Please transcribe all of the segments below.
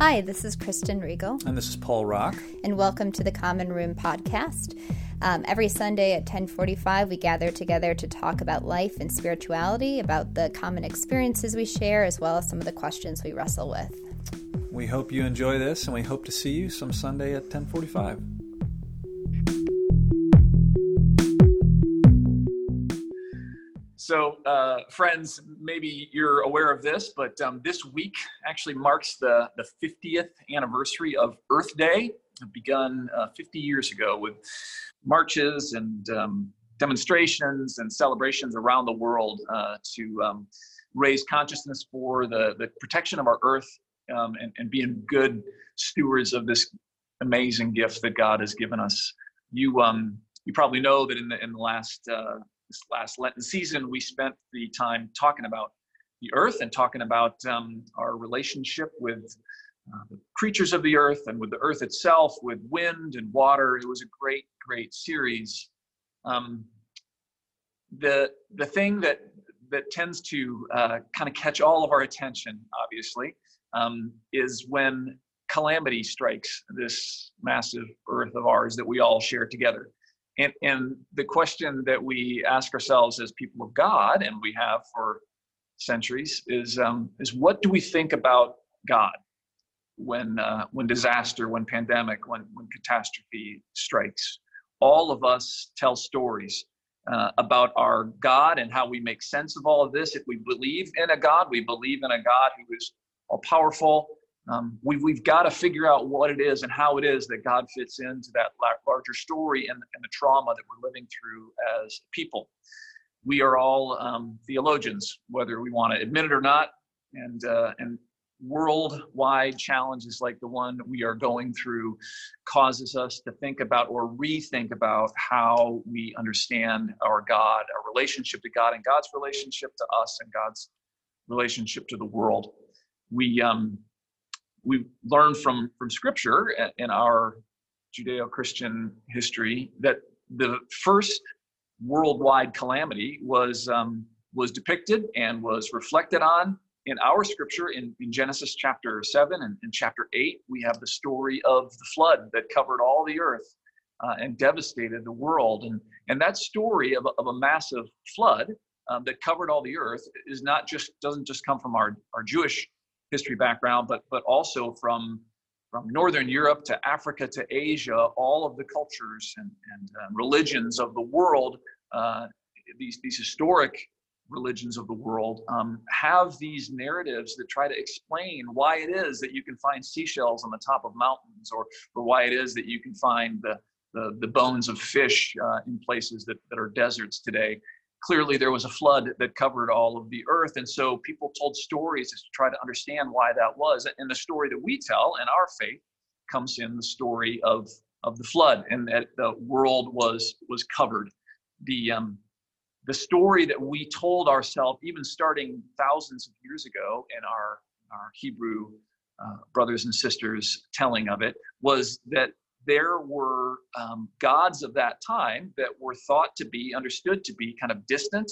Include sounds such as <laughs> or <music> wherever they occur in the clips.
Hi, this is Kristen Riegel. And this is Paul Rock. And welcome to the Common Room podcast. Um, every Sunday at 1045, we gather together to talk about life and spirituality, about the common experiences we share, as well as some of the questions we wrestle with. We hope you enjoy this, and we hope to see you some Sunday at 1045. So, uh, friends, maybe you're aware of this, but um, this week actually marks the, the 50th anniversary of Earth Day. It begun uh, 50 years ago with marches and um, demonstrations and celebrations around the world uh, to um, raise consciousness for the, the protection of our Earth um, and, and being good stewards of this amazing gift that God has given us. You, um, you probably know that in the, in the last uh, this last Lenten season, we spent the time talking about the earth and talking about um, our relationship with uh, the creatures of the earth and with the earth itself, with wind and water. It was a great, great series. Um, the the thing that that tends to uh, kind of catch all of our attention, obviously, um, is when calamity strikes this massive earth of ours that we all share together. And, and the question that we ask ourselves as people of God, and we have for centuries, is um, is what do we think about God when uh, when disaster, when pandemic, when when catastrophe strikes? All of us tell stories uh, about our God and how we make sense of all of this. If we believe in a God, we believe in a God who is all powerful, um, we, we've got to figure out what it is and how it is that God fits into that larger story and, and the trauma that we're living through as people. We are all um, theologians, whether we want to admit it or not, and uh, and worldwide challenges like the one we are going through causes us to think about or rethink about how we understand our God, our relationship to God, and God's relationship to us, and God's relationship to the world. We um, we learn from from scripture in our judeo-christian history that the first worldwide calamity was um, was depicted and was reflected on in our scripture in, in genesis chapter 7 and in chapter 8 we have the story of the flood that covered all the earth uh, and devastated the world. And and that story of of a massive flood um, that covered all the earth is not just doesn't just come from our, our jewish history background, but but also from from Northern Europe to Africa to Asia, all of the cultures and, and uh, religions of the world, uh, these these historic religions of the world, um, have these narratives that try to explain why it is that you can find seashells on the top of mountains, or or why it is that you can find the the, the bones of fish uh, in places that, that are deserts today clearly there was a flood that covered all of the earth. And so people told stories to try to understand why that was. And the story that we tell in our faith comes in the story of of the flood and that the world was was covered. The um the story that we told ourselves even starting thousands of years ago in our our hebrew uh, brothers and sisters telling of it was that there were um, gods of that time that were thought to be, understood to be kind of distant,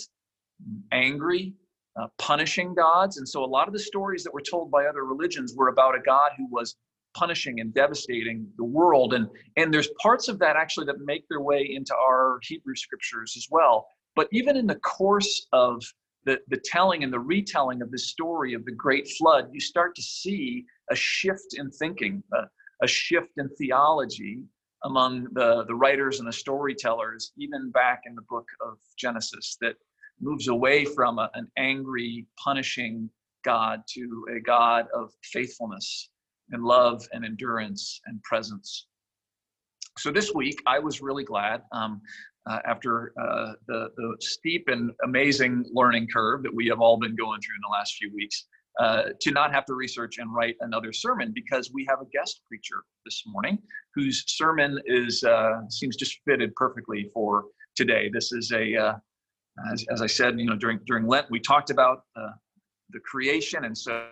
angry, uh, punishing gods. And so a lot of the stories that were told by other religions were about a God who was punishing and devastating the world. And, and there's parts of that actually that make their way into our Hebrew scriptures as well. But even in the course of the, the telling and the retelling of this story of the great flood, you start to see a shift in thinking. Uh, a shift in theology among the, the writers and the storytellers, even back in the book of Genesis, that moves away from a, an angry, punishing God to a God of faithfulness and love and endurance and presence. So this week, I was really glad um, uh, after uh, the, the steep and amazing learning curve that we have all been going through in the last few weeks uh, to not have to research and write another sermon because we have a guest preacher this morning whose sermon is uh, seems just fitted perfectly for today. This is a uh, as, as, I said, you know, during during Lent we talked about uh, the creation, and so.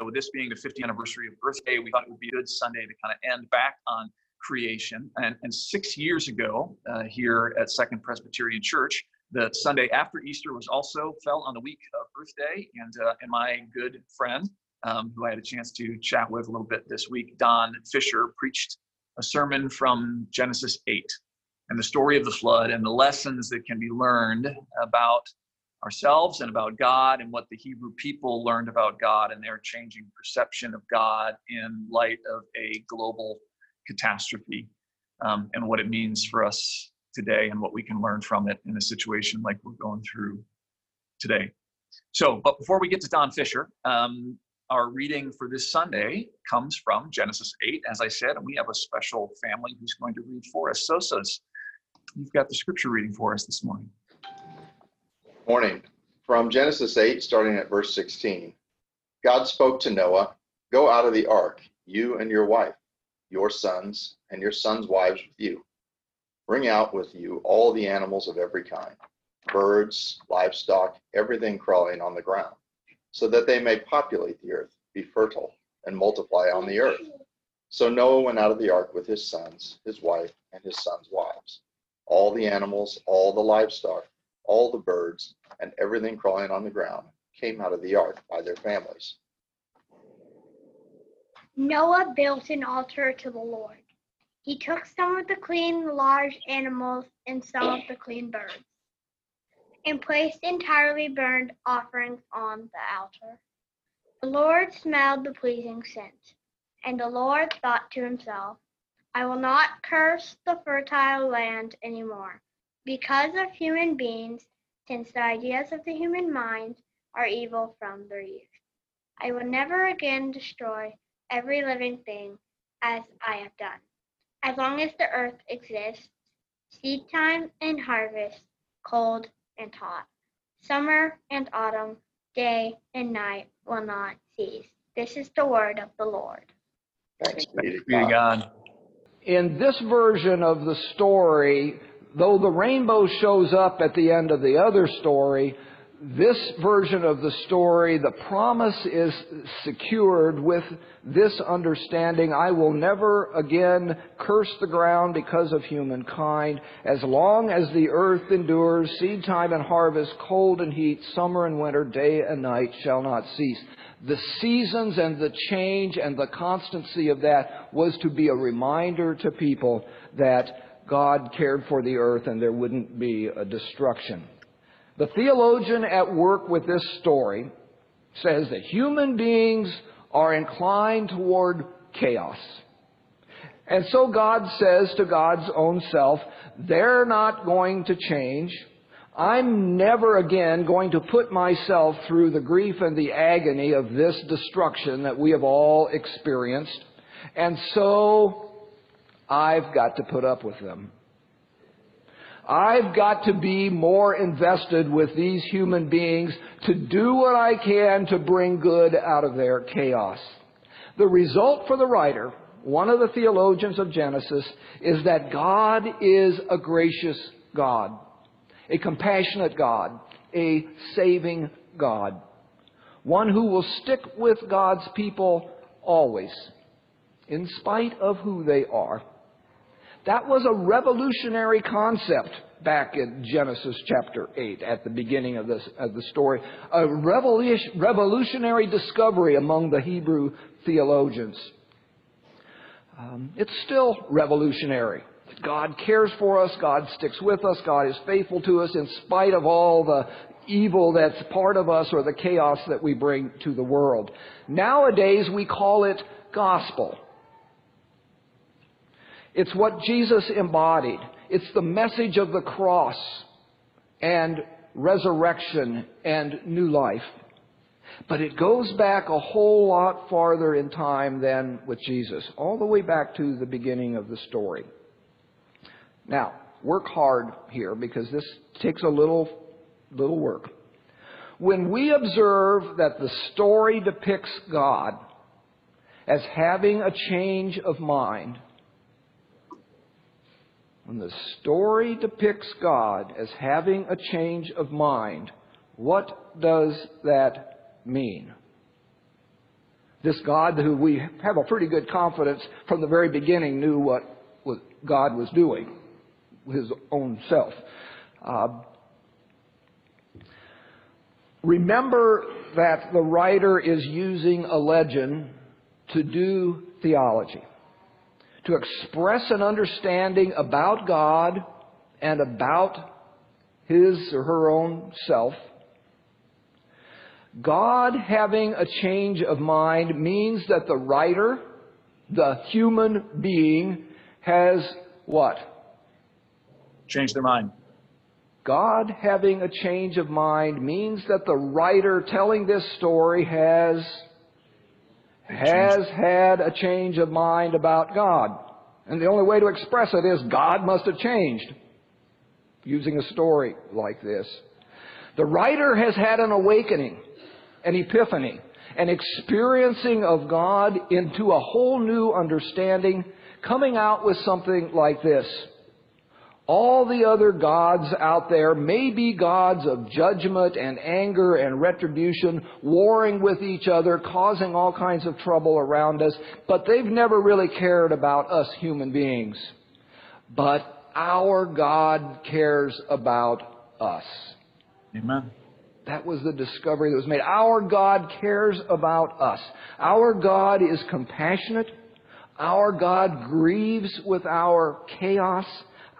with this being the 50th anniversary of Earth Day, we thought it would be a good Sunday to kind of end back on creation. And, and six years ago, uh, here at Second Presbyterian Church, the Sunday after Easter was also fell on the week of Earth Day, and uh, and my good friend um, who I had a chance to chat with a little bit this week, Don Fisher, preached a sermon from Genesis 8 and the story of the flood and the lessons that can be learned about ourselves and about God and what the Hebrew people learned about God and their changing perception of God in light of a global catastrophe um, and what it means for us today and what we can learn from it in a situation like we're going through today. So, but before we get to Don Fisher, um, our reading for this Sunday comes from Genesis 8, as I said, and we have a special family who's going to read for us. Sosas, you've got the scripture reading for us this morning. Morning. From Genesis 8, starting at verse 16. God spoke to Noah, Go out of the ark, you and your wife, your sons, and your sons' wives with you. Bring out with you all the animals of every kind birds, livestock, everything crawling on the ground, so that they may populate the earth, be fertile, and multiply on the earth. So Noah went out of the ark with his sons, his wife, and his sons' wives. All the animals, all the livestock, all the birds, and everything crawling on the ground came out of the ark by their families. Noah built an altar to the Lord. He took some of the clean large animals and some of the clean birds and placed entirely burned offerings on the altar. The Lord smelled the pleasing scent, and the Lord thought to himself, I will not curse the fertile land anymore because of human beings, since the ideas of the human mind are evil from their youth. I will never again destroy every living thing as I have done. As long as the earth exists, seed time and harvest, cold and hot, summer and autumn, day and night will not cease. This is the word of the Lord. Thanks be to Be to God. God. in this version of the story, though the rainbow shows up at the end of the other story, this version of the story, the promise is secured with this understanding I will never again curse the ground because of humankind. As long as the earth endures, seed time and harvest, cold and heat, summer and winter, day and night shall not cease. The seasons and the change and the constancy of that was to be a reminder to people that God cared for the earth and there wouldn't be a destruction. The theologian at work with this story says that human beings are inclined toward chaos. And so God says to God's own self, they're not going to change. I'm never again going to put myself through the grief and the agony of this destruction that we have all experienced. And so I've got to put up with them. I've got to be more invested with these human beings to do what I can to bring good out of their chaos. The result for the writer, one of the theologians of Genesis, is that God is a gracious God, a compassionate God, a saving God, one who will stick with God's people always, in spite of who they are. That was a revolutionary concept back in Genesis chapter 8 at the beginning of, this, of the story. A revolutionary discovery among the Hebrew theologians. Um, it's still revolutionary. God cares for us. God sticks with us. God is faithful to us in spite of all the evil that's part of us or the chaos that we bring to the world. Nowadays, we call it gospel. It's what Jesus embodied. It's the message of the cross and resurrection and new life. But it goes back a whole lot farther in time than with Jesus, all the way back to the beginning of the story. Now, work hard here because this takes a little, little work. When we observe that the story depicts God as having a change of mind, when the story depicts God as having a change of mind, what does that mean? This God who we have a pretty good confidence from the very beginning knew what, God was doing, his own self. Uh, remember that the writer is using a legend to do theology, to express an understanding about God and about his or her own self. God having a change of mind means that the writer, the human being, has what? Change their mind. God having a change of mind means that the writer telling this story has has had a change of mind about God. And the only way to express it is God must have changed using a story like this. The writer has had an awakening, an epiphany, an experiencing of God into a whole new understanding, coming out with something like this. All the other gods out there may be gods of judgment and anger and retribution, warring with each other, causing all kinds of trouble around us, but they've never really cared about us human beings. But our God cares about us. Amen. That was the discovery that was made. Our God cares about us. Our God is compassionate. Our God grieves with our chaos.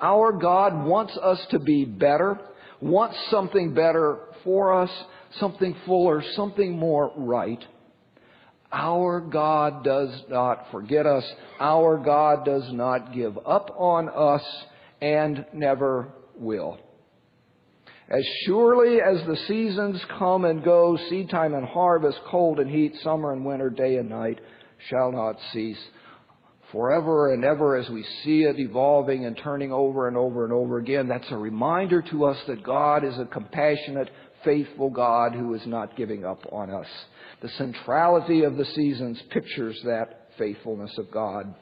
Our God wants us to be better, wants something better for us, something fuller, something more right. Our God does not forget us. Our God does not give up on us and never will. As surely as the seasons come and go, seed time and harvest, cold and heat, summer and winter, day and night shall not cease forever and ever as we see it evolving and turning over and over and over again. That's a reminder to us that God is a compassionate, faithful God who is not giving up on us. The centrality of the seasons pictures that faithfulness of God.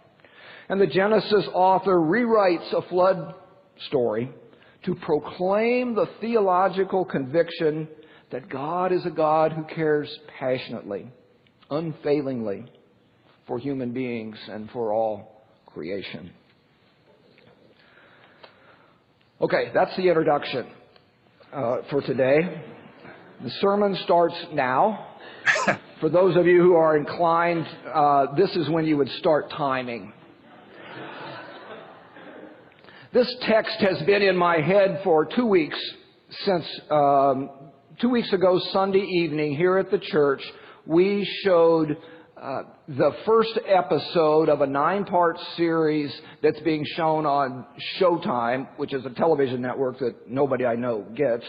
And the Genesis author rewrites a flood story to proclaim the theological conviction that God is a God who cares passionately, unfailingly for human beings and for all creation. Okay, that's the introduction uh, for today. The sermon starts now. <laughs> for those of you who are inclined, uh, this is when you would start timing. This text has been in my head for two weeks since um, two weeks ago, Sunday evening, here at the church, we showed uh, the first episode of a nine part series that's being shown on Showtime, which is a television network that nobody I know gets.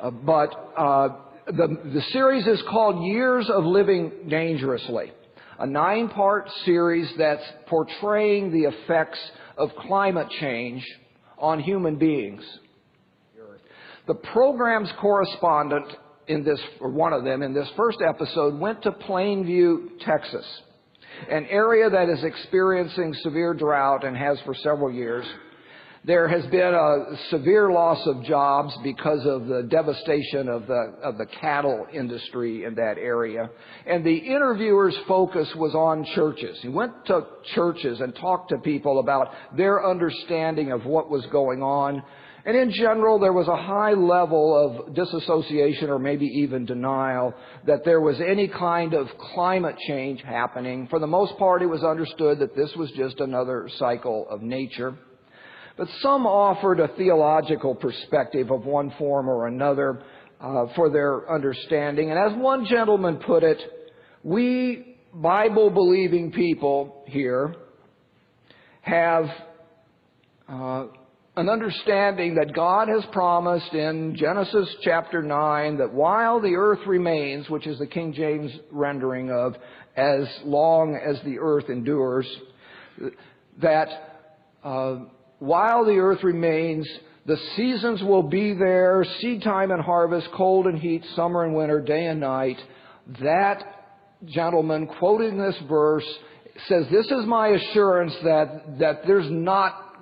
Uh, but uh, the, the series is called Years of Living Dangerously, a nine part series that's portraying the effects of climate change on human beings. The program's correspondent in this, or one of them in this first episode, went to Plainview, Texas, an area that is experiencing severe drought and has for several years. There has been a severe loss of jobs because of the devastation of the, of the cattle industry in that area. And the interviewer's focus was on churches. He went to churches and talked to people about their understanding of what was going on and in general, there was a high level of disassociation or maybe even denial that there was any kind of climate change happening. For the most part, it was understood that this was just another cycle of nature. But some offered a theological perspective of one form or another uh, for their understanding. And as one gentleman put it, we Bible believing people here have uh, an understanding that God has promised in Genesis chapter 9 that while the earth remains, which is the King James rendering of as long as the earth endures, that uh, while the earth remains, the seasons will be there, seed time and harvest, cold and heat, summer and winter, day and night. That gentleman quoting this verse says, This is my assurance that, that there's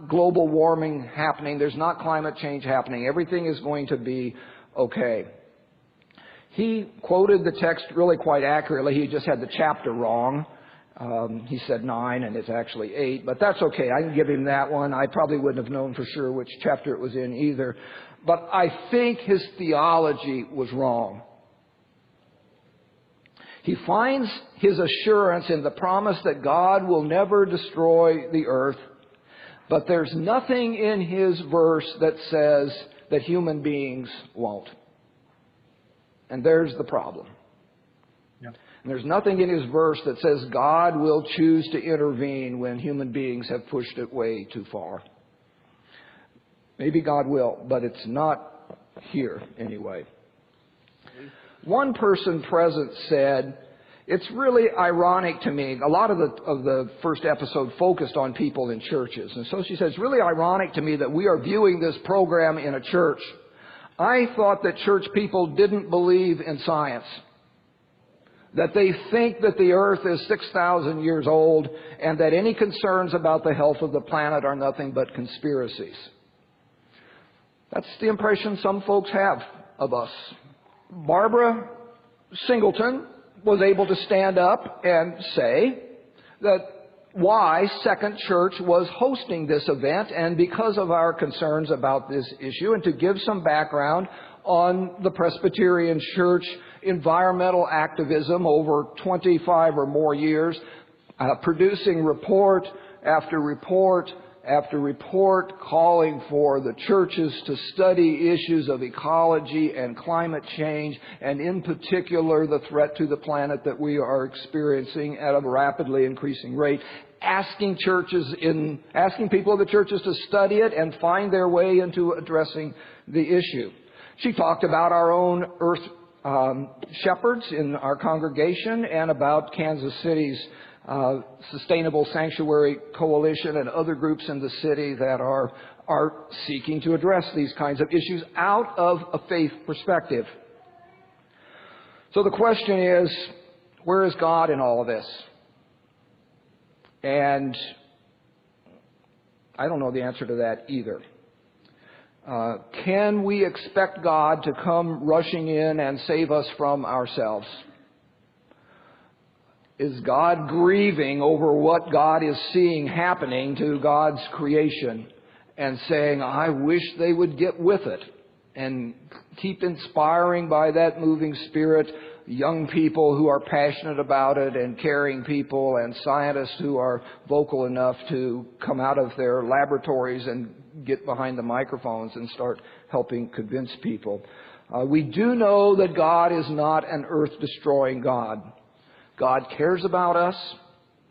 global warming happening. There's not climate change happening. Everything is going to be okay. He quoted the text really quite accurately. He just had the chapter wrong. Um, he said nine, and it's actually eight, but that's okay. I can give him that one. I probably wouldn't have known for sure which chapter it was in either. But I think his theology was wrong. He finds his assurance in the promise that God will never destroy the earth, but there's nothing in his verse that says that human beings won't. And there's the problem. Yeah. And there's nothing in his verse that says God will choose to intervene when human beings have pushed it way too far. Maybe God will, but it's not here anyway. One person present said, it's really ironic to me. A lot of the, of the first episode focused on people in churches. And so she says, it's really ironic to me that we are viewing this program in a church. I thought that church people didn't believe in science. That they think that the earth is 6,000 years old and that any concerns about the health of the planet are nothing but conspiracies. That's the impression some folks have of us. Barbara Singleton was able to stand up and say that why Second Church was hosting this event and because of our concerns about this issue and to give some background on the Presbyterian Church environmental activism over 25 or more years, uh, producing report after report after report calling for the churches to study issues of ecology and climate change, and in particular the threat to the planet that we are experiencing at a rapidly increasing rate, asking churches in, asking people of the churches to study it and find their way into addressing the issue. She talked about our own earth um, shepherds in our congregation and about Kansas City's uh, Sustainable Sanctuary Coalition and other groups in the city that are, are seeking to address these kinds of issues out of a faith perspective. So the question is, where is God in all of this? And I don't know the answer to that either. Uh, can we expect God to come rushing in and save us from ourselves? Is God grieving over what God is seeing happening to God's creation and saying, I wish they would get with it and keep inspiring by that moving spirit young people who are passionate about it and caring people and scientists who are vocal enough to come out of their laboratories and get behind the microphones and start helping convince people. Uh, we do know that God is not an earth destroying God. God cares about us.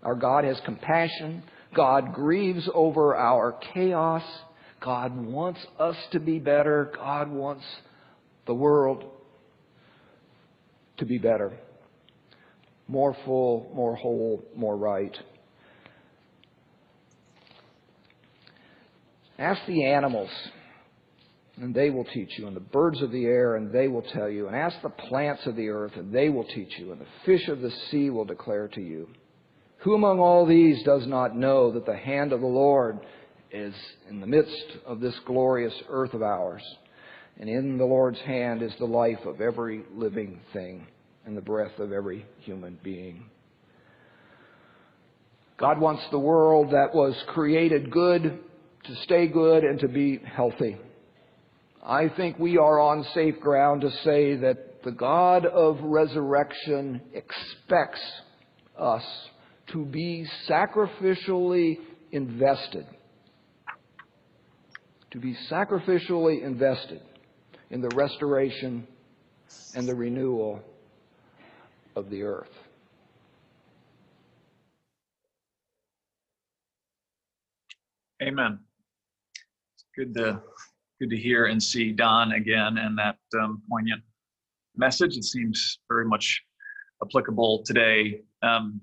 Our God has compassion. God grieves over our chaos. God wants us to be better. God wants the world to be better. More full, more whole, more right. Ask the animals and they will teach you, and the birds of the air, and they will tell you, and ask the plants of the earth, and they will teach you, and the fish of the sea will declare to you. Who among all these does not know that the hand of the Lord is in the midst of this glorious earth of ours? And in the Lord's hand is the life of every living thing and the breath of every human being. God wants the world that was created good to stay good and to be healthy. I think we are on safe ground to say that the God of resurrection expects us to be sacrificially invested. To be sacrificially invested in the restoration and the renewal of the earth. Amen. It's good to good to hear and see Don again and that um, poignant message. It seems very much applicable today. Um,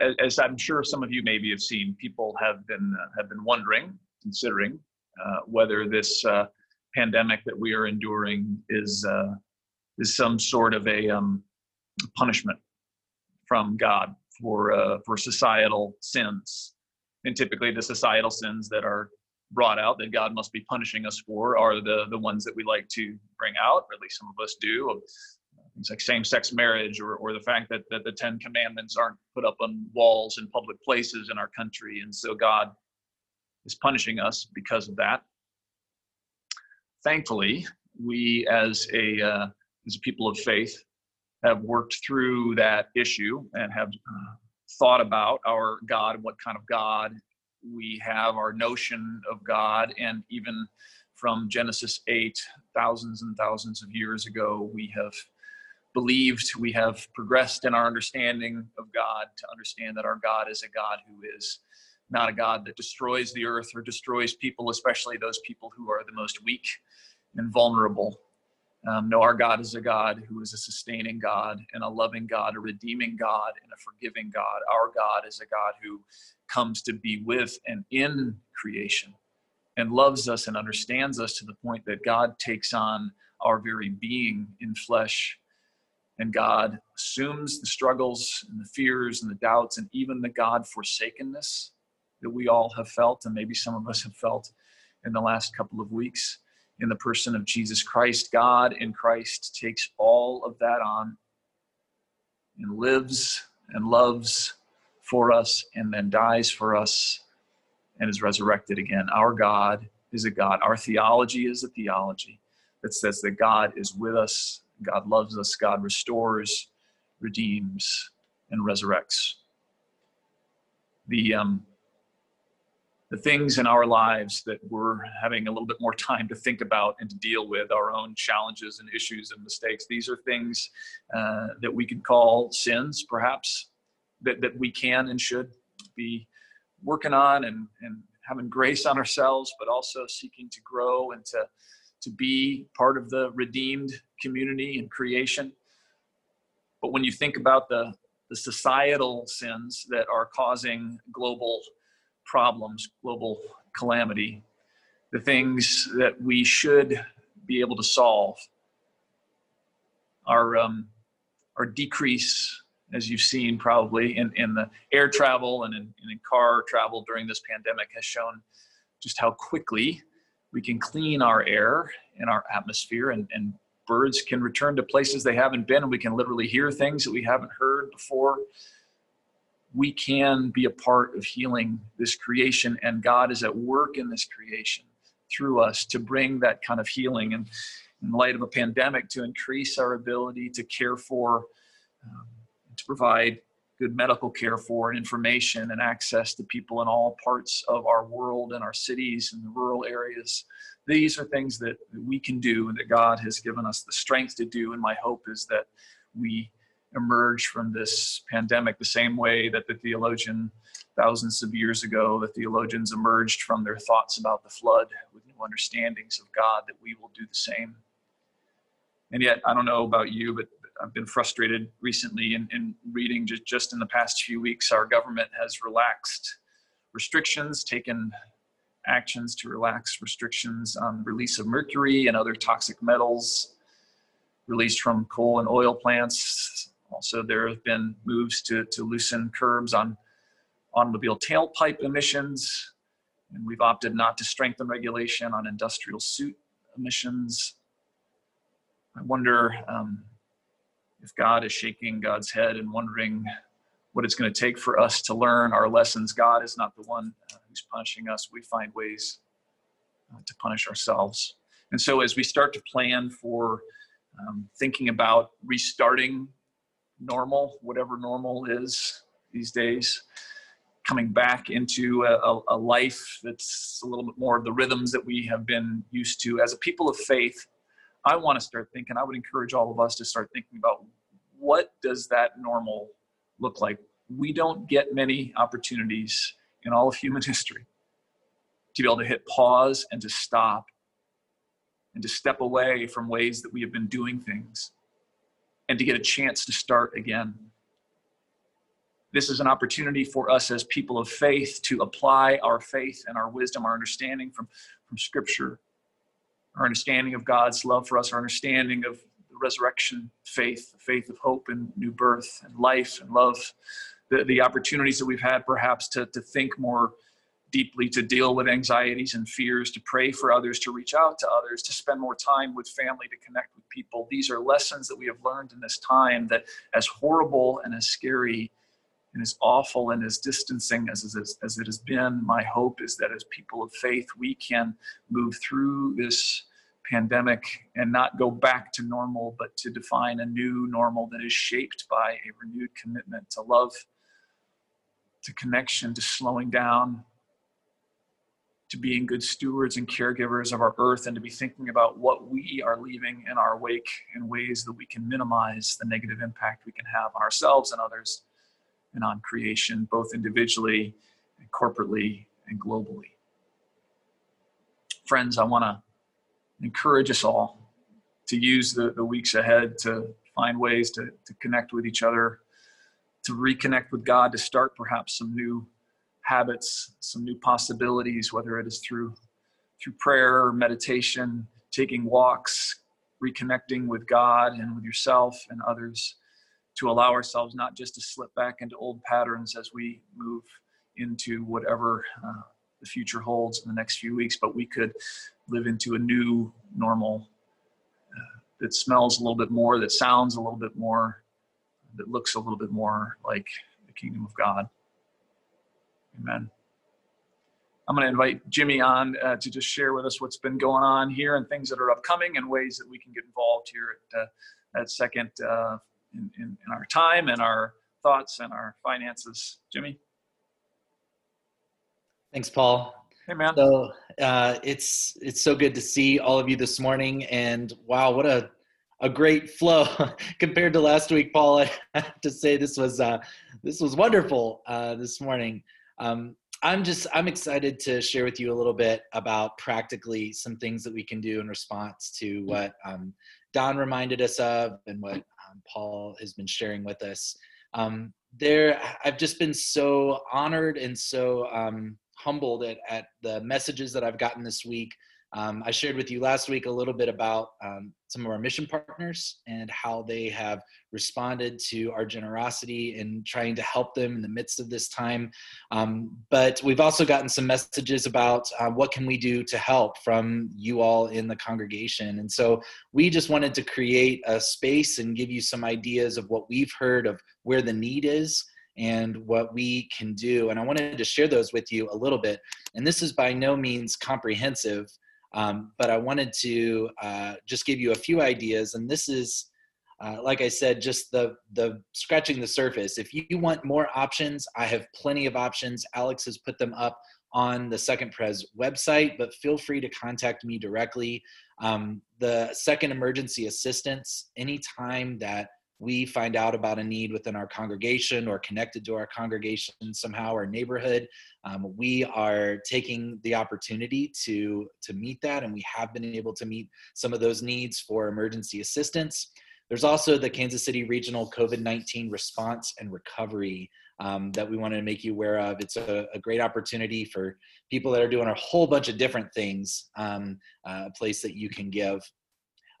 as, as, I'm sure some of you maybe have seen, people have been uh, have been wondering, considering uh, whether this uh, pandemic that we are enduring is uh, is some sort of a um, punishment from God for uh, for societal sins, and typically the societal sins that are brought out that God must be punishing us for are the the ones that we like to bring out, or at least some of us do. Uh, things like same-sex marriage, or or the fact that that the Ten Commandments aren't put up on walls in public places in our country, and so God is punishing us because of that. Thankfully, we as a uh, as a people of faith have worked through that issue and have uh, thought about our God, what kind of God we have, our notion of God, and even from Genesis 8, thousands and thousands of years ago, we have believed, we have progressed in our understanding of God to understand that our God is a God who is not a God that destroys the earth or destroys people, especially those people who are the most weak and vulnerable. Um, no, our God is a God who is a sustaining God and a loving God, a redeeming God, and a forgiving God. Our God is a God who comes to be with and in creation and loves us and understands us to the point that God takes on our very being in flesh. And God assumes the struggles and the fears and the doubts and even the God forsakenness that we all have felt, and maybe some of us have felt in the last couple of weeks in the person of Jesus Christ. God in Christ takes all of that on and lives and loves for us and then dies for us and is resurrected again. Our God is a God. Our theology is a theology that says that God is with us, God loves us, God restores, redeems, and resurrects. The um, the things in our lives that we're having a little bit more time to think about and to deal with our own challenges and issues and mistakes. These are things uh, that we could call sins, perhaps, that, that we can and should be working on and, and having grace on ourselves, but also seeking to grow and to, to be part of the redeemed community and creation. But when you think about the, the societal sins that are causing global problems, global calamity, the things that we should be able to solve. Our, um, our decrease, as you've seen probably in, in the air travel and in, and in car travel during this pandemic, has shown just how quickly we can clean our air and our atmosphere and, and birds can return to places they haven't been and we can literally hear things that we haven't heard before we can be a part of healing this creation, and God is at work in this creation through us to bring that kind of healing. And in light of a pandemic, to increase our ability to care for, um, to provide good medical care for, and information and access to people in all parts of our world and our cities and the rural areas. These are things that we can do and that God has given us the strength to do. And my hope is that we emerge from this pandemic the same way that the theologian thousands of years ago the theologians emerged from their thoughts about the flood with new understandings of god that we will do the same and yet i don't know about you but i've been frustrated recently in, in reading just, just in the past few weeks our government has relaxed restrictions taken actions to relax restrictions on release of mercury and other toxic metals released from coal and oil plants also, there have been moves to, to loosen curbs on automobile tailpipe emissions, and we've opted not to strengthen regulation on industrial suit emissions. I wonder um, if God is shaking God's head and wondering what it's going to take for us to learn our lessons. God is not the one uh, who's punishing us. We find ways uh, to punish ourselves. And so, as we start to plan for um, thinking about restarting normal, whatever normal is these days, coming back into a, a, life that's a little bit more of the rhythms that we have been used to. As a people of faith, I want to start thinking, I would encourage all of us to start thinking about what does that normal look like? We don't get many opportunities in all of human <laughs> history to be able to hit pause and to stop and to step away from ways that we have been doing things and to get a chance to start again. This is an opportunity for us as people of faith to apply our faith and our wisdom, our understanding from, from Scripture, our understanding of God's love for us, our understanding of the resurrection faith, the faith of hope and new birth and life and love, the, the opportunities that we've had perhaps to, to think more deeply to deal with anxieties and fears, to pray for others, to reach out to others, to spend more time with family, to connect with people. These are lessons that we have learned in this time that, as horrible and as scary and as awful and as distancing as, as, as it has been, my hope is that as people of faith, we can move through this pandemic and not go back to normal, but to define a new normal that is shaped by a renewed commitment to love, to connection, to slowing down, to being good stewards and caregivers of our earth, and to be thinking about what we are leaving in our wake in ways that we can minimize the negative impact we can have on ourselves and others and on creation, both individually and corporately and globally. Friends, I want to encourage us all to use the, the weeks ahead to find ways to, to connect with each other, to reconnect with God, to start perhaps some new habits, some new possibilities, whether it is through through prayer, meditation, taking walks, reconnecting with God and with yourself and others, to allow ourselves not just to slip back into old patterns as we move into whatever uh, the future holds in the next few weeks, but we could live into a new normal uh, that smells a little bit more, that sounds a little bit more, that looks a little bit more like the kingdom of God. Amen. I'm going to invite Jimmy on uh, to just share with us what's been going on here and things that are upcoming and ways that we can get involved here at, uh, Second uh, in, in, in our time and our thoughts and our finances. Jimmy? Thanks, Paul. Hey, man. So uh, it's it's so good to see all of you this morning, and wow, what a a great flow <laughs> compared to last week, Paul. <laughs> I have to say this was uh, this was wonderful uh, this morning. Um, I'm just I'm excited to share with you a little bit about practically some things that we can do in response to what um, Don reminded us of and what um, Paul has been sharing with us. Um, there, I've just been so honored and so um, humbled at, at the messages that I've gotten this week. Um, I shared with you last week a little bit about um, some of our mission partners and how they have responded to our generosity in trying to help them in the midst of this time. Um, but we've also gotten some messages about uh, what can we do to help from you all in the congregation. And so we just wanted to create a space and give you some ideas of what we've heard of where the need is and what we can do. And I wanted to share those with you a little bit. And this is by no means comprehensive, um, but I wanted to uh, just give you a few ideas. And this is, uh, like I said, just the the scratching the surface. If you want more options, I have plenty of options. Alex has put them up on the Second Pres website, but feel free to contact me directly. Um, the Second Emergency Assistance, anytime that we find out about a need within our congregation or connected to our congregation somehow or neighborhood um, we are taking the opportunity to to meet that and we have been able to meet some of those needs for emergency assistance. There's also the kansas city regional covid-19 response and recovery um, that we want to make you aware of. It's a, a, great opportunity for people that are doing a whole bunch of different things um, uh, a place that you can give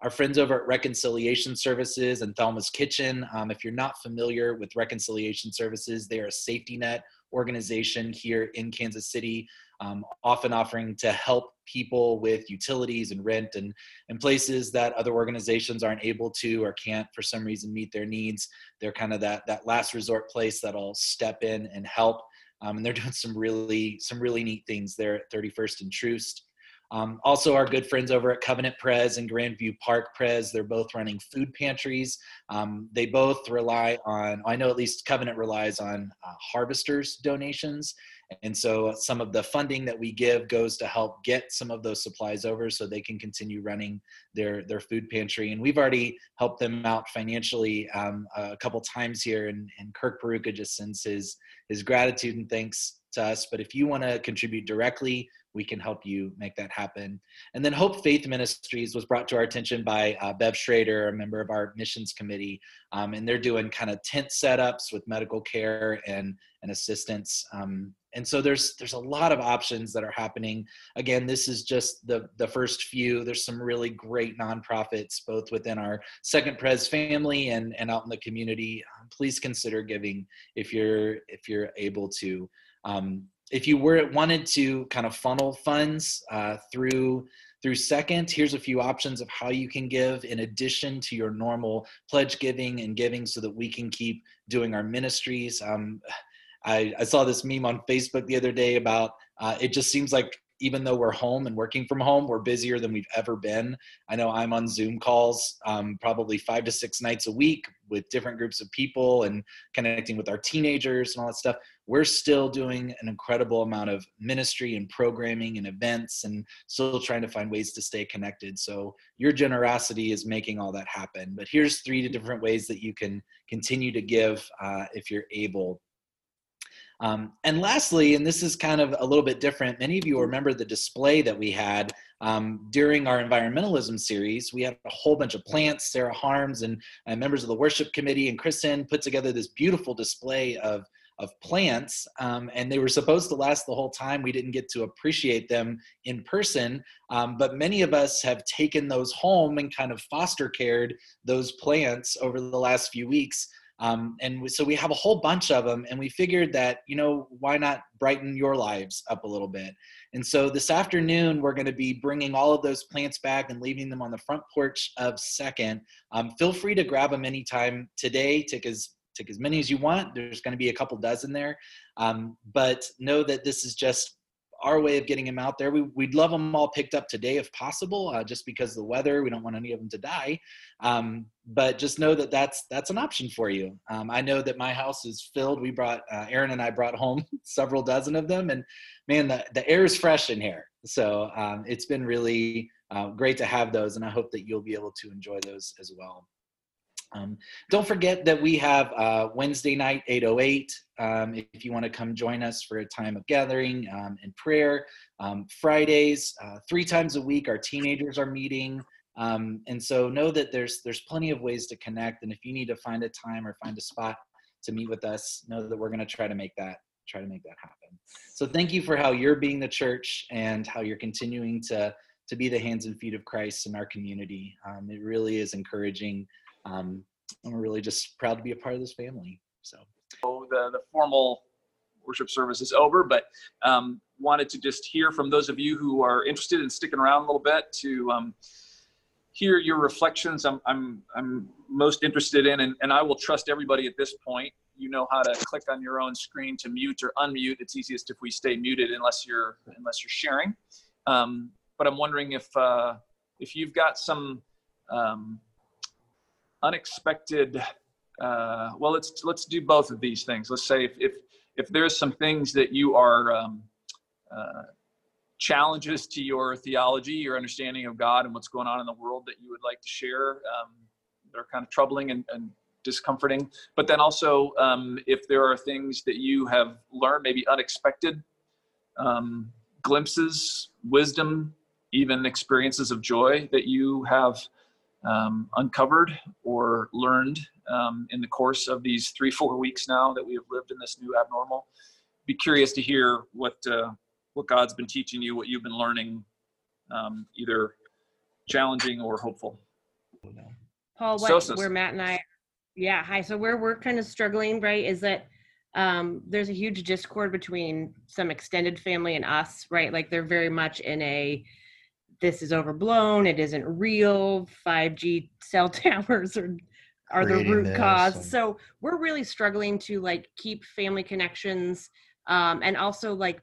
our friends over at Reconciliation Services and Thelma's Kitchen. Um, if you're not familiar with Reconciliation Services, they are a safety net organization here in Kansas City, um, often offering to help people with utilities and rent and, and places that other organizations aren't able to or can't for some reason meet their needs. They're kind of that, that last resort place that'll step in and help. Um, and they're doing some really some really neat things there at 31st and Troost. Um, also, our good friends over at Covenant Pres and Grandview Park Pres, they're both running food pantries. Um, they both rely on, I know at least Covenant relies on uh, harvesters' donations. And so some of the funding that we give goes to help get some of those supplies over so they can continue running their, their food pantry. And we've already helped them out financially um, a couple times here. And, and Kirk Peruka just sends his, his gratitude and thanks to us. But if you want to contribute directly, we can help you make that happen. And then Hope Faith Ministries was brought to our attention by uh, Bev Schrader, a member of our missions committee, um, and they're doing kind of tent setups with medical care and and assistance. Um, and so there's there's a lot of options that are happening. Again, this is just the the first few. There's some really great nonprofits both within our Second Pres family and and out in the community. Please consider giving if you're if you're able to. Um, if you were wanted to kind of funnel funds uh, through through second here's a few options of how you can give in addition to your normal pledge giving and giving so that we can keep doing our ministries. Um, I, I, saw this meme on facebook the other day about uh, it just seems like even though we're home and working from home, we're busier than we've ever been. I know I'm on Zoom calls um, probably five to six nights a week with different groups of people and connecting with our teenagers and all that stuff. We're still doing an incredible amount of ministry and programming and events and still trying to find ways to stay connected. So your generosity is making all that happen. But here's three different ways that you can continue to give uh, if you're able. Um, and lastly, and this is kind of a little bit different, many of you remember the display that we had um, during our environmentalism series. We had a whole bunch of plants. Sarah Harms and uh, members of the worship committee and Kristen put together this beautiful display of of plants um, and they were supposed to last the whole time we didn't get to appreciate them in person um, but many of us have taken those home and kind of foster cared those plants over the last few weeks um, and so we have a whole bunch of them, and we figured that, you know, why not brighten your lives up a little bit? And so this afternoon, we're going to be bringing all of those plants back and leaving them on the front porch of Second. Um, feel free to grab them anytime today. Take as take as many as you want. There's going to be a couple dozen there, um, but know that this is just our way of getting them out there. We, would love them all picked up today if possible, uh, just because the weather. We don't want any of them to die. Um, but just know that that's that's an option for you. Um, I know that my house is filled. We brought uh, Aaron and I brought home <laughs> several dozen of them, and man, the the air is fresh in here. So um, it's been really uh, great to have those, and I hope that you'll be able to enjoy those as well. Um, don't forget that we have uh, Wednesday night, 808, um, if you want to come join us for a time of gathering um, and prayer. Um, Fridays, uh, three times a week, our teenagers are meeting. Um, and so know that there's there's plenty of ways to connect. And if you need to find a time or find a spot to meet with us, know that we're going to try to make that try to make that happen. So thank you for how you're being the church and how you're continuing to to be the hands and feet of Christ in our community. Um, it really is encouraging um, and we're really just proud to be a part of this family. So, the the formal worship service is over, but um, wanted to just hear from those of you who are interested in sticking around a little bit to um, hear your reflections. I'm I'm I'm most interested in, and, and I will trust everybody at this point. You know how to click on your own screen to mute or unmute. It's easiest if we stay muted unless you're unless you're sharing. Um, but I'm wondering if uh, if you've got some um, unexpected uh, well let's let's do both of these things. Let's say if if, if there's some things that you are um, uh, challenges to your theology your understanding of god and what's going on in the world that you would like to share um, that are kind of troubling and, and discomforting. But then also um, if there are things that you have learned maybe unexpected um, glimpses wisdom even experiences of joy that you have um, uncovered or learned um, in the course of these three, <laughs> four weeks now that we have lived in this new abnormal. Be curious to hear what uh, what God's been teaching you, what you've been learning, um, either challenging or hopeful. Paul, what, where Matt and I, yeah, hi. So where we're kind of struggling, right, is that um, there's a huge discord between some extended family and us, right? Like they're very much in a this is overblown, it isn't real, 5G cell <laughs> towers are are the root cause. And... So we're really struggling to like keep family connections um, and also like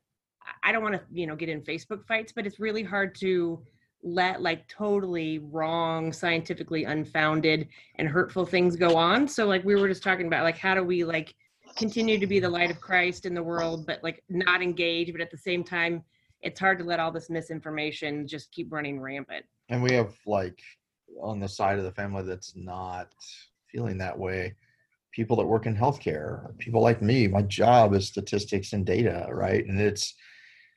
I don't want to, you know, get in Facebook fights, but it's really hard to let like totally wrong, scientifically unfounded and hurtful things go on. So like we were just talking about like how do we like continue to be the light of Christ in the world but like not engage but at the same time it's hard to let all this misinformation just keep running rampant. And we have like on the side of the family that's not feeling that way people that work in healthcare people like me my job is statistics and data right? And it's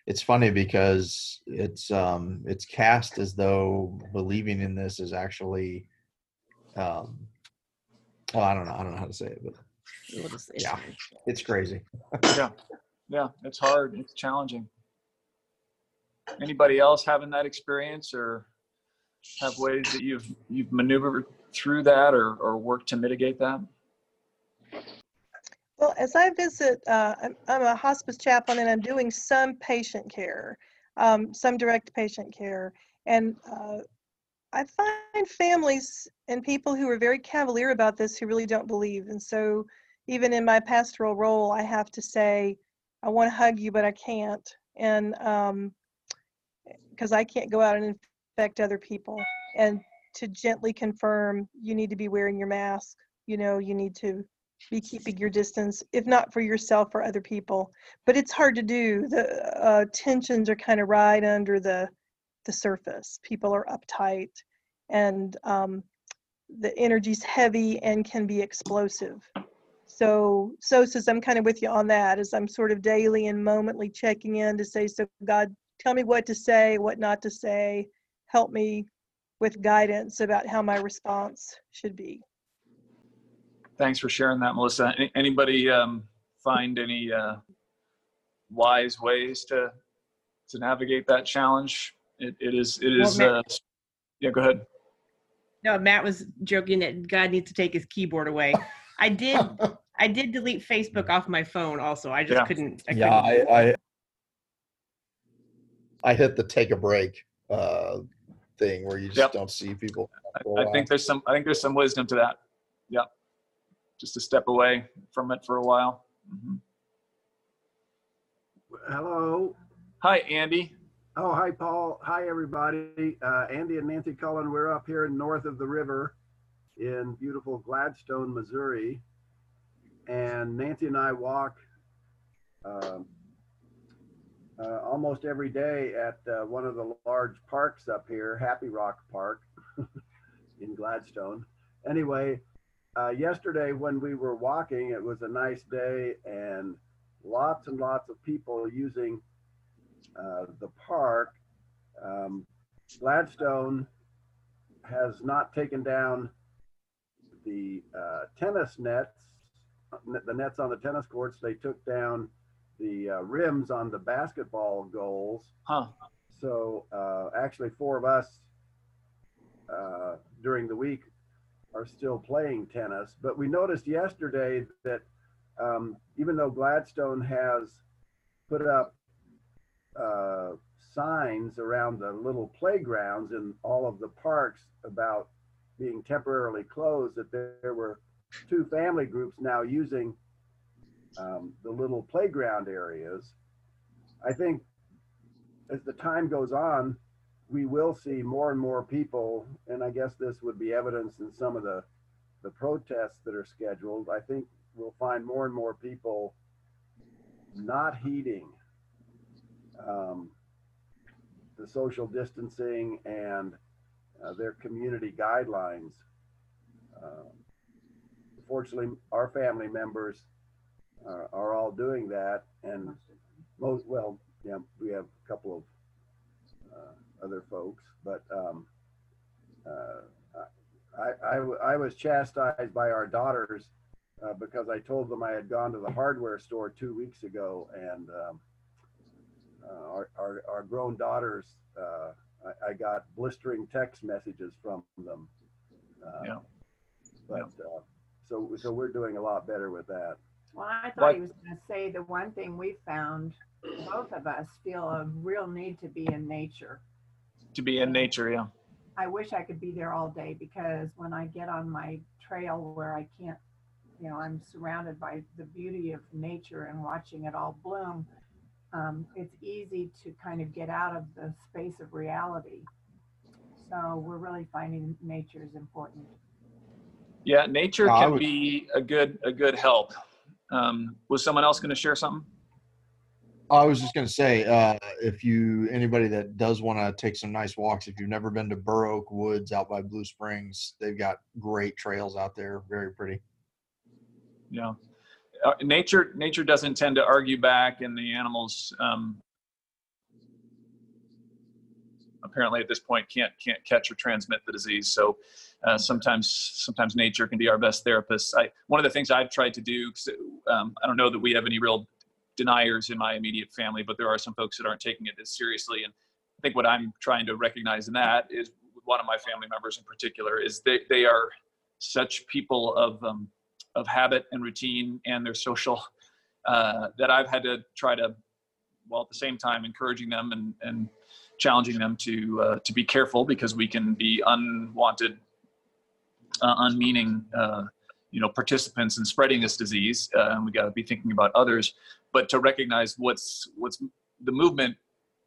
it's funny because it's um it's cast as though believing in this is actually um well i don't know i don't know how to say it but yeah it's crazy. Yeah yeah it's hard it's challenging Anybody else having that experience or have ways that you've you've maneuvered through that or, or worked to mitigate that? Well, as I visit, uh, I'm, I'm, a hospice chaplain and I'm doing some patient care, um, some direct patient care. And uh, I find families and people who are very cavalier about this who really don't believe. And so, even in my pastoral role, I have to say, I want to hug you, but I can't. And um, because I can't go out and infect other people. And to gently confirm, you need to be wearing your mask. You know, you need to be keeping your distance, if not for yourself, for other people. But it's hard to do. The uh, tensions are kind of right under the the surface. People are uptight, and um, the energy's heavy and can be explosive. So, so says I'm kind of with you on that. As I'm sort of daily and momently checking in to say, so God, tell me what to say, what not to say. Help me with guidance about how my response should be. Thanks for sharing that, Melissa. Anybody um, find any uh, wise ways to to navigate that challenge? It, it is. It is. Well, Matt, uh, yeah, go ahead. No, Matt was joking that God needs to take his keyboard away. I did. <laughs> I did delete Facebook off my phone. Also, I just yeah. couldn't. I yeah, couldn't. I, I I hit the take a break uh, thing where you just yep. don't see people. I, I think there's some. I think there's some wisdom to that. Yep just to step away from it for a while. Mm-hmm. Hello. Hi, Andy. Oh, hi, Paul. Hi, everybody. Uh, Andy and Nancy Cullen, we're up here north of the river in beautiful Gladstone, Missouri. And Nancy and I walk um, uh, almost every day at uh, one of the large parks up here, Happy Rock Park <laughs> in Gladstone. Anyway, uh, yesterday when we were walking, it was a nice day and lots and lots of people using uh, the park. Um, Gladstone has not taken down the uh, tennis nets, the nets on the tennis courts. They took down the uh, rims on the basketball goals. Huh. So uh, actually, four of us uh, during the week are still playing tennis. But we noticed yesterday that um, even though Gladstone has put up uh, signs around the little playgrounds in all of the parks about being temporarily closed, that there were two family groups now using um, the little playground areas. I think as the time goes on, we will see more and more people, and I guess this would be evidence in some of the the protests that are scheduled. I think we'll find more and more people not heeding um, the social distancing and uh, their community guidelines. Uh, fortunately, our family members uh, are all doing that, and most well, yeah, we have a couple of other folks, but um, uh, I, I, I, was chastised by our daughters uh, because I told them I had gone to the hardware store two weeks ago and um, uh, our, our, our, grown daughters, uh, I, I, got blistering text messages from them. Uh, yeah. But uh, so, so we're doing a lot better with that. Well, I thought but, he was going to say the one thing we found, both of us feel a real need to be in nature. To be in nature yeah. I wish i could be there all day because when i get on my trail where i can't you know i'm surrounded by the beauty of nature and watching it all bloom um, it's easy to kind of get out of the space of reality. So we're really finding nature is important. Yeah nature can be a good a good help um, was someone else going to share something I was just going to say, uh, if you anybody that does want to take some nice walks, if you've never been to Burr Oak Woods out by Blue Springs, they've got great trails out there. Very pretty. Yeah, uh, nature nature doesn't tend to argue back, and the animals um, apparently at this point can't can't catch or transmit the disease. So uh, sometimes sometimes nature can be our best therapist. I one of the things I've tried to do. Um, I don't know that we have any real deniers in my immediate family, but there are some folks that aren't taking it as seriously. And I think what I'm trying to recognize in that is one of my family members in particular is they, they are such people of, um, of habit and routine and their social uh, that I've had to try to, while at the same time encouraging them and, and challenging them to, uh, to be careful because we can be unwanted, uh, unmeaning, uh, you know participants in spreading this disease uh, and we got to be thinking about others. But to recognize what's what's the movement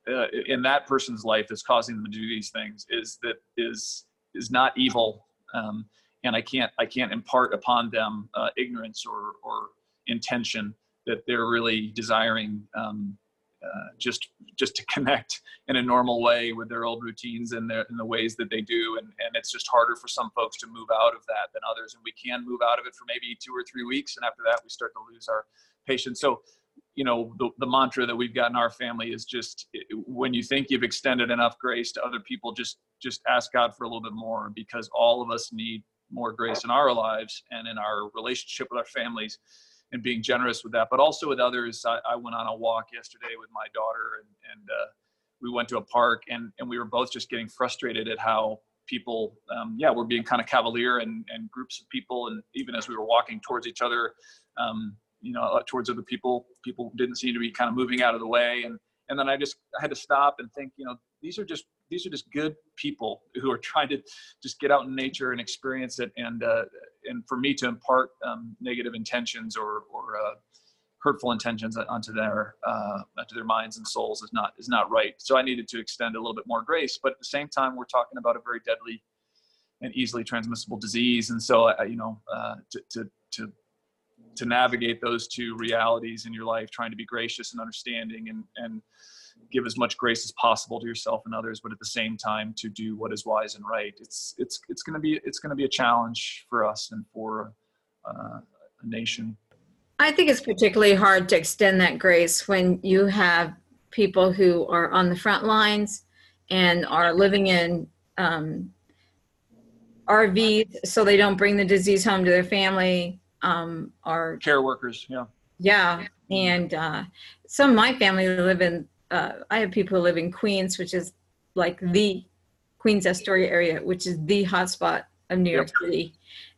uh, in that person's life that's causing them to do these things is that is is not evil. Um, and i can't i can't impart upon them uh, ignorance or or intention that they're really desiring um, uh, just just to <laughs> connect in a normal way with their old routines and, their, and the ways that they do. And, and it's just harder for some folks to move out of that than others. And we can move out of it for maybe two or three weeks. And after that we start to lose our patience. So you know the, the mantra that we've got in our family is just when you think you've extended enough grace to other people just just ask god for a little bit more because all of us need more grace in our lives and in our relationship with our families and being generous with that. But also with others i, I went on a walk yesterday with my daughter and, and uh, we went to a park and, and we were both just getting frustrated at how people um, yeah were being kind of cavalier and, and groups of people. And even as we were walking towards each other um, you know uh, towards other people people didn't seem to be kind of moving out of the way. And and then i just I had to stop and think you know these are just these are just good people who are trying to just get out in nature and experience it. And uh, and for me to impart um, negative intentions or or uh, hurtful intentions onto their uh, onto their minds and souls is not is not right. So i needed to extend a little bit more grace but at the same time we're talking about a very deadly and easily transmissible disease. And so uh, you know uh, to, to to to navigate those two realities in your life, trying to be gracious and understanding and, and give as much grace as possible to yourself and others, but at the same time to do what is wise and right. It's, it's, it's going to be, it's going to be a challenge for us and for uh, a nation. I think it's particularly hard to extend that grace when you have people who are on the front lines and are living in um, RVs so they don't bring the disease home to their family um, are care workers. Yeah. Yeah, and uh, some of my family live in. Uh, I have people who live in Queens, which is like the Queens Astoria area, which is the hotspot of New York yep. City.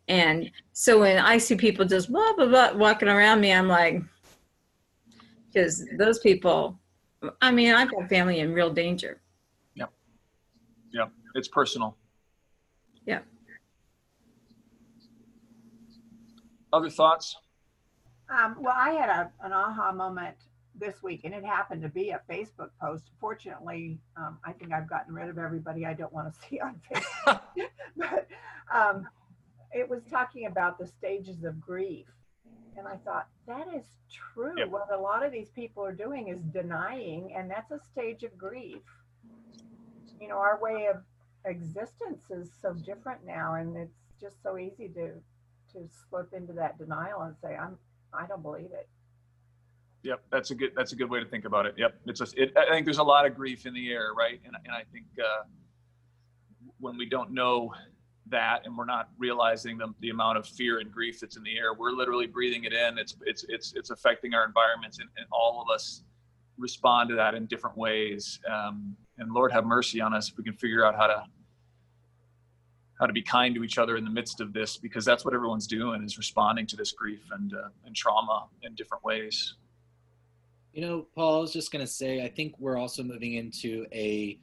And so when I see people just blah blah blah walking around me, I'm like, because those people. I mean, I've got family in real danger. Yep. Yep. It's personal. Yeah. Other thoughts? Um, well, I had a, an aha moment this week, and it happened to be a Facebook post. Fortunately, um, I think I've gotten rid of everybody I don't want to <laughs> see on Facebook. <laughs> but um, it was talking about the stages of grief. And I thought, that is true. Yep. What a lot of these people are doing is denying, and that's a stage of grief. You know, our way of existence is so different now, and it's just so easy to to slip into that denial and say, I'm, I don't believe it. Yep, that's a good that's a good way to think about it. Yep, it's a, it, I think there's a lot of grief in the air, right? And and I think uh, when we don't know that and we're not realizing the, the amount of fear and grief that's in the air, we're literally breathing it in. It's it's it's it's affecting our environments, and, and all of us respond to that in different ways. Um, and Lord have mercy on us if we can figure out how to how to be kind to each other in the midst of this because that's what everyone's doing is responding to this grief and uh, and trauma in different ways you know paul i was just going to say i think we're also moving into a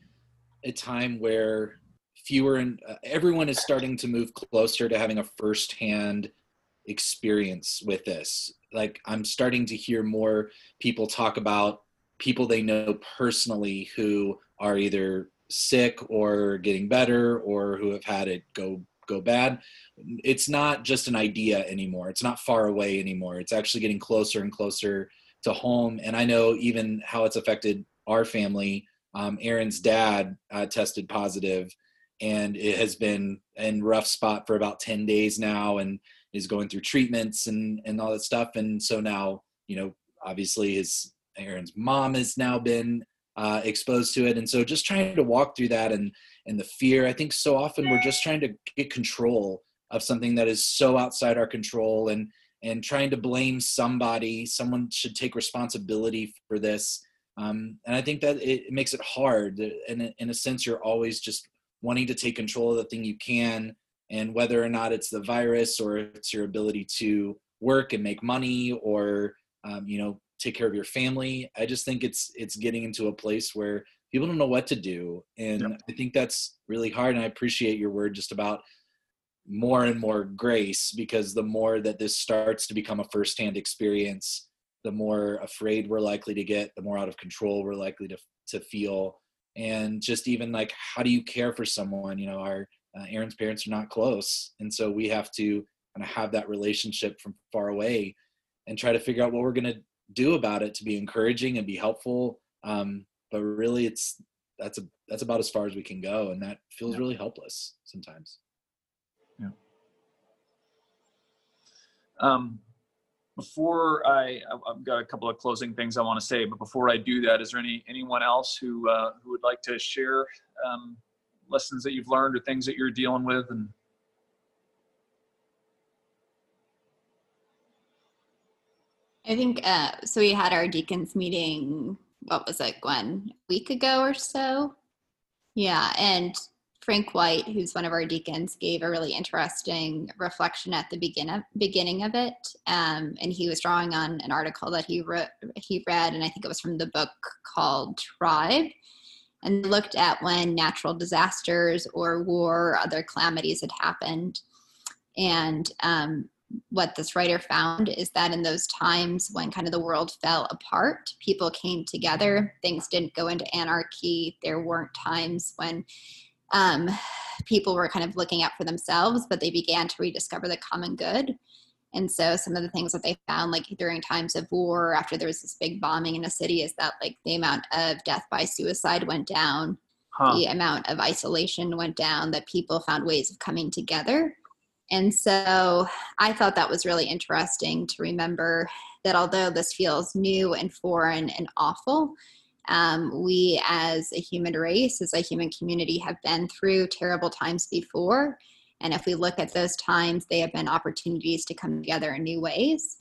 a time where fewer and uh, everyone is starting to move closer to having a firsthand experience with this. Like i'm starting to hear more people talk about people they know personally who are either sick or getting better or who have had it go go bad. It's not just an idea anymore. It's not far away anymore. It's actually getting closer and closer to home. And i know even how it's affected our family. Um, aaron's dad uh, tested positive and it has been in rough spot for about 10 days now and is going through treatments and and all that stuff. And so now you know obviously his aaron's mom has now been uh, exposed to it. And so just trying to walk through that and and the fear i think so often we're just trying to get control of something that is so outside our control. And and trying to blame somebody. Someone should take responsibility for this. Um, and i think that it, makes it hard. And in a sense you're always just wanting to take control of the thing you can and whether or not it's the virus or it's your ability to work and make money or um, you know take care of your family. I just think it's it's getting into a place where people don't know what to do. And yep. i think that's really hard. And i appreciate your word just about more and more grace because the more that this starts to become a firsthand experience the more afraid we're likely to get the more out of control we're likely to to feel. And just even like how do you care for someone? You know our uh, aaron's parents are not close and so we have to kind of have that relationship from far away and try to figure out what we're going to do about it to be encouraging and be helpful. Um, but really it's that's a that's about as far as we can go and that feels yeah. really helpless sometimes yeah um before I, I've got a couple of closing things I want to say, but before I do that, is there any anyone else who uh, who would like to share um, lessons that you've learned or things that you're dealing with? And I think uh, so. We had our deacons meeting. What was it, Gwen? A week ago or so. Yeah, and Frank White, who's one of our deacons, gave a really interesting reflection at the begin of, beginning of it, um, and he was drawing on an article that he wrote, he read, and I think it was from the book called Tribe, and looked at when natural disasters or war or other calamities had happened, and um, what this writer found is that in those times when kind of the world fell apart, people came together, things didn't go into anarchy. There weren't times when um, <sighs> people were kind of looking out for themselves, but they began to rediscover the common good. And so some of the things that they found, like during times of war, after there was this big bombing in a city, is that like the amount of death by suicide went down, huh. the amount of isolation went down, that people found ways of coming together. And so I thought that was really interesting to remember that although this feels new and foreign and awful, um, we, as a human race, as a human community, have been through terrible times before. And if we look at those times, they have been opportunities to come together in new ways.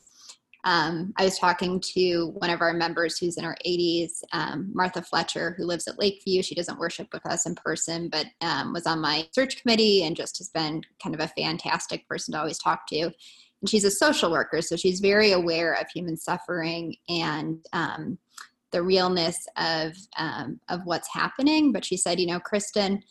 Um, I was talking to one of our members who's in her 80s, um, Martha Fletcher, who lives at Lakeview. She doesn't worship with us in person, but um, was on my search committee and just has been kind of a fantastic person to always talk to. And she's a social worker, so she's very aware of human suffering and um, the realness of um, of what's happening. But she said, you know, Kristen,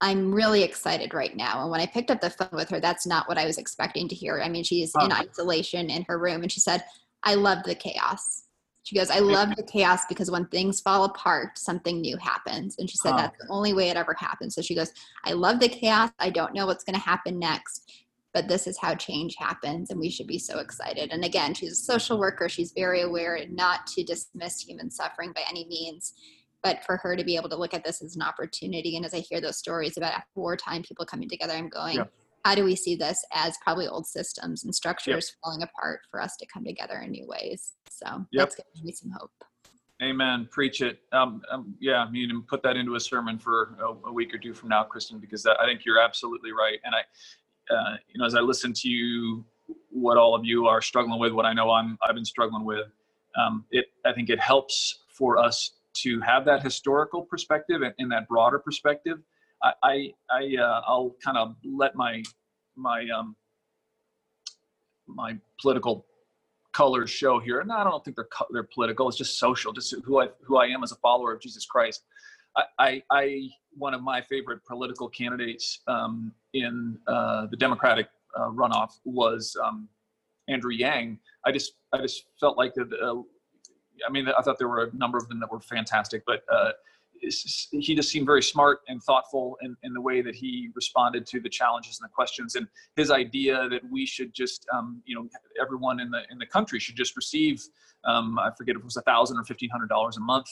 I'm really excited right now. And when I picked up the phone with her, that's not what I was expecting to hear. I mean, she's in isolation in her room, and she said, I love the chaos. She goes, I love the chaos because when things fall apart, something new happens. And she said, that's the only way it ever happens. So she goes, I love the chaos. I don't know what's going to happen next but this is how change happens and we should be so excited and again she's a social worker she's very aware not to dismiss human suffering by any means but for her to be able to look at this as an opportunity and as i hear those stories about wartime people coming together i'm going yeah. how do we see this as probably old systems and structures yep. falling apart for us to come together in new ways so yep. that's giving me some hope Amen. Preach it. Um, um, yeah, I mean, put that into a sermon for a, a, week or two from now, Kristen, because that, I think you're absolutely right. And I, uh, you know, as I listen to you, what all of you are struggling with, what I know I'm, I've been struggling with, um, it, I think it helps for us to have that historical perspective and, and that broader perspective. I, I, I uh, I'll kind of let my, my, um, my political colors show here. And I don't think they're they're political. It's just social, just who I who I am as a follower of Jesus Christ. I, I, I one of my favorite political candidates um, in uh, the Democratic uh, runoff was um, Andrew Yang. I just I just felt like the, uh, I mean I thought there were a number of them that were fantastic, but uh, he just seemed very smart and thoughtful in, in the way that he responded to the challenges and the questions and his idea that we should just um, you know everyone in the in the country should just receive um, I forget if it was a thousand or fifteen hundred dollars a month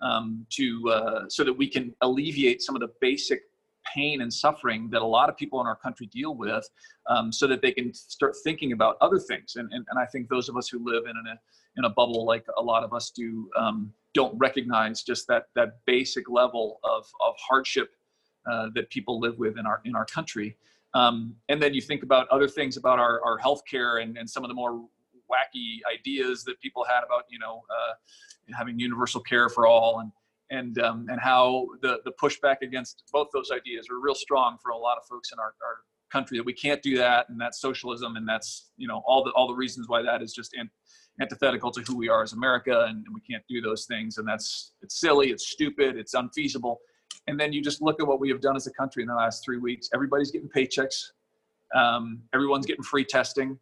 um, to uh, so that we can alleviate some of the basic pain and suffering that a lot of people in our country deal with um, so that they can start thinking about other things. And, and, and i think those of us who live in a, in a bubble like a lot of us do um, don't recognize just that that basic level of, of hardship uh, that people live with in our in our country. Um, and then you think about other things about our, our healthcare and, and some of the more wacky ideas that people had about you know uh, having universal care for all and and um, and how the the pushback against both those ideas are real strong for a lot of folks in our, our country that we can't do that and that's socialism and that's you know all the all the reasons why that is just an, antithetical to who we are as America and, and we can't do those things and that's it's silly it's stupid it's unfeasible. And then you just look at what we have done as a country in the last three weeks. Everybody's getting paychecks. Um, everyone's getting free testing.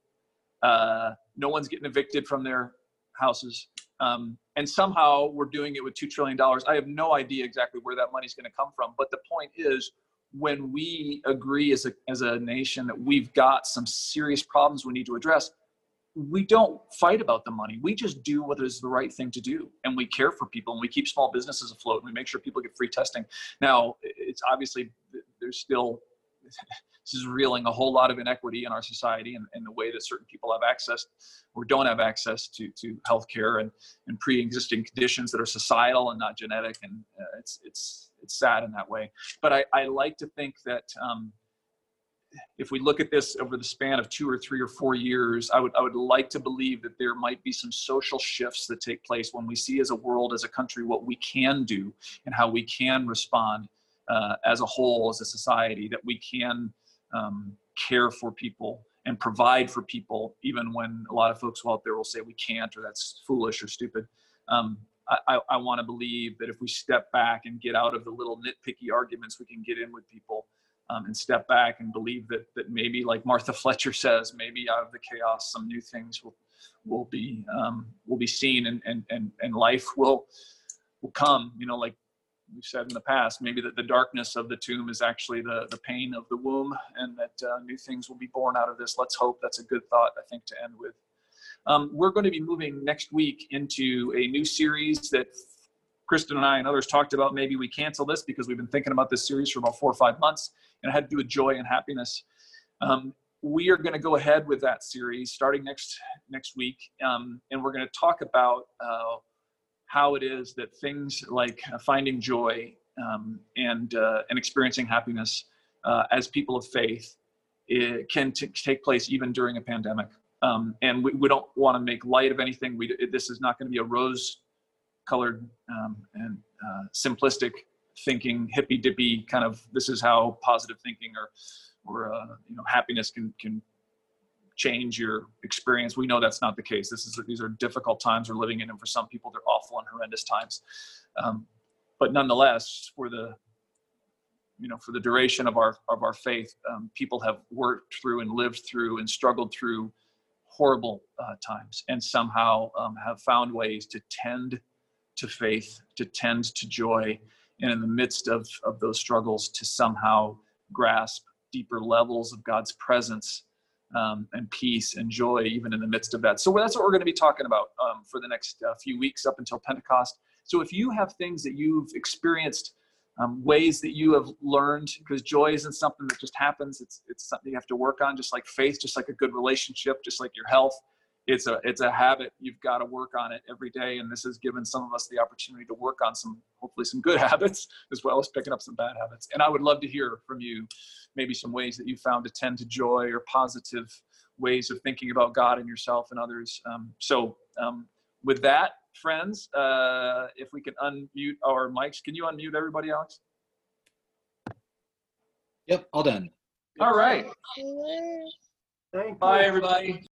Uh, no one's getting evicted from their houses Um, and somehow we're doing it with $2 trillion. I have no idea exactly where that money is going to come from. But the point is, when we agree as a, as a nation that we've got some serious problems we need to address, we don't fight about the money. We just do what is the right thing to do. And we care for people and we keep small businesses afloat and we make sure people get free testing. Now, it's obviously, there's still, this is revealing a whole lot of inequity in our society and, and the way that certain people have access or don't have access to, to healthcare and, and pre-existing conditions that are societal and not genetic. And uh, it's, it's, it's sad in that way. But I, I like to think that, um, if we look at this over the span of two or three or four years, I would I would like to believe that there might be some social shifts that take place when we see as a world, as a country, what we can do and how we can respond uh, as a whole, as a society, that we can um, care for people and provide for people, even when a lot of folks out there will say we can't or that's foolish or stupid. Um, I, I want to believe that if we step back and get out of the little nitpicky arguments, we can get in with people um, and step back and believe that that maybe, like Martha <laughs> Fletcher says, maybe out of the chaos, some new things will will be um, will be seen, and and and and life will will come. You know, like we've said in the past, maybe that the darkness of the tomb is actually the the pain of the womb, and that uh, new things will be born out of this. Let's hope that's a good thought. I think to end with. Um, we're going to be moving next week into a new series that Kristen and I and others talked about maybe we cancel this because we've been thinking about this series for about four or five months and it had to do with joy and happiness. Um, we are going to go ahead with that series starting next next week, um, and we're going to talk about uh, how it is that things like finding joy um, and uh, and experiencing happiness uh, as people of faith can t- take place even during a pandemic. Um, and we, we don't want to make light of anything. We, this is not going to be a rose colored um, and uh, simplistic thinking, hippy dippy kind of this is how positive thinking or or uh, you know happiness can can change your experience. We know that's not the case. This is these are difficult times we're living in, and for some people they're awful and horrendous times. Um, but nonetheless, for the you know for the duration of our of our faith, um, people have worked through and lived through and struggled through horrible uh, times, and somehow um, have found ways to tend to faith, to tend to joy, and in the midst of, of those struggles to somehow grasp deeper levels of God's presence um, and peace and joy, even in the midst of that. So that's what we're going to be talking about um, for the next uh, few weeks up until Pentecost. So if you have things that you've experienced, um, ways that you have learned, because joy isn't something that just happens. It's it's something you have to work on, just like faith, just like a good relationship, just like your health it's a it's a habit. You've got to work on it every day. And this has given some of us the opportunity to work on some hopefully some good <laughs> habits as well as picking up some bad habits. And i would love to hear from you maybe some ways that you found to tend to joy or positive ways of thinking about god and yourself and others. Um, so um, with that friends uh, if we can unmute our mics can you unmute everybody alex? Yep all done. All right. Thank bye everybody